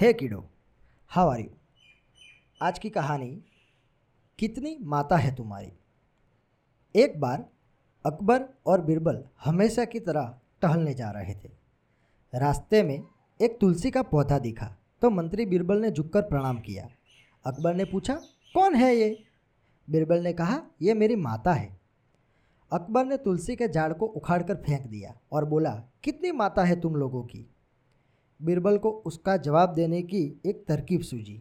हे किडो how are you आज की कहानी, कितनी माता है तुम्हारी? एक बार अकबर और बिरबल हमेशा की तरह टहलने जा रहे थे। रास्ते में एक तुलसी का पौधा दिखा तो मंत्री बिरबल ने झुककर प्रणाम किया। अकबर ने पूछा, कौन है ये? बिरबल ने कहा यह मेरी माता है। अकबर ने तुलसी के झाड़ को उखाड़कर फेंक दिया और बोला, कितनी माता है तुम लोगों की? बिरबल को उसका जवाब देने की एक तरकीब सूझी।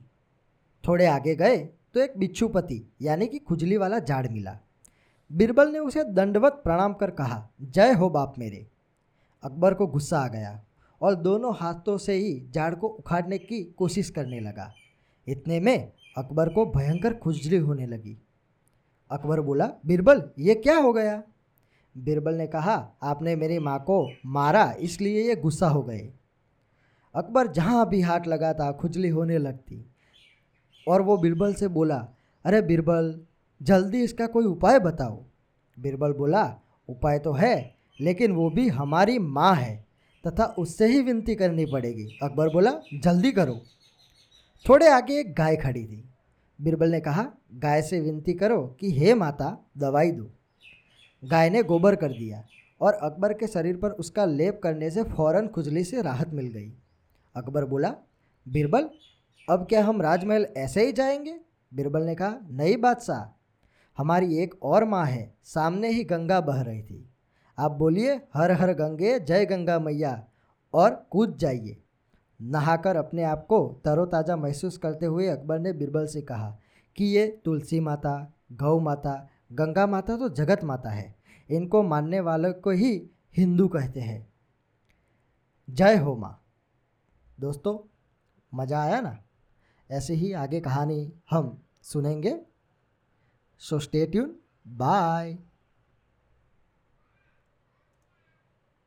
थोड़े आगे गए तो एक बिच्छूपति, यानी कि खुजली वाला झाड़ मिला। बिरबल ने उसे दंडवत प्रणाम कर कहा, जय हो बाप मेरे। अकबर को गुस्सा आ गया और दोनों हाथों से ही झाड़ को उखाड़ने की कोशिश करने लगा। इतने में अकबर को भयंकर खुजली होने लगी। अकबर बोला, बिरबल, ये क्या हो गया? बिरबल ने कहा, आपने मेरी माँ को मारा, इसलिए ये गुस्सा हो गए। अकबर जहाँ भी हाथ लगाता खुजली होने लगती। और वो बिरबल से बोला, अरे बिरबल, जल्दी इसका कोई उपाय बताओ। बिरबल बोला, उपाय तो है, लेकिन वो भी हमारी माँ है, तथा उससे ही विनती करनी पड़ेगी। अकबर बोला, जल्दी करो। थोड़े आगे एक गाय खड़ी थी। बिरबल ने कहा, गाय से विनती करो कि हे माता, दवाई दो। गाय ने गोबर कर दिया, और अकबर के शरीर पर उसका लेप करने से फ़ौरन खुजली से राहत मिल गई। अकबर बोला, बीरबल, अब क्या हम राजमहल ऐसे ही जाएँगे? बीरबल ने कहा, नहीं बादशाह, हमारी एक और माँ है, सामने ही गंगा बह रही थी। आप बोलिए, हर हर गंगे, जय गंगा मैया, और कूद जाइए। नहाकर अपने आप को तरोताज़ा महसूस करते हुए अकबर ने बीरबल से कहा कि ये तुलसी माता, गौ माता, गंगा माता तो जगत माता है। इनको मानने वालों को ही हिंदू कहते हैं। जय हो माँ। दोस्तों मज़ा आया ना? ऐसे ही आगे कहानी हम सुनेंगे। So stay tune bye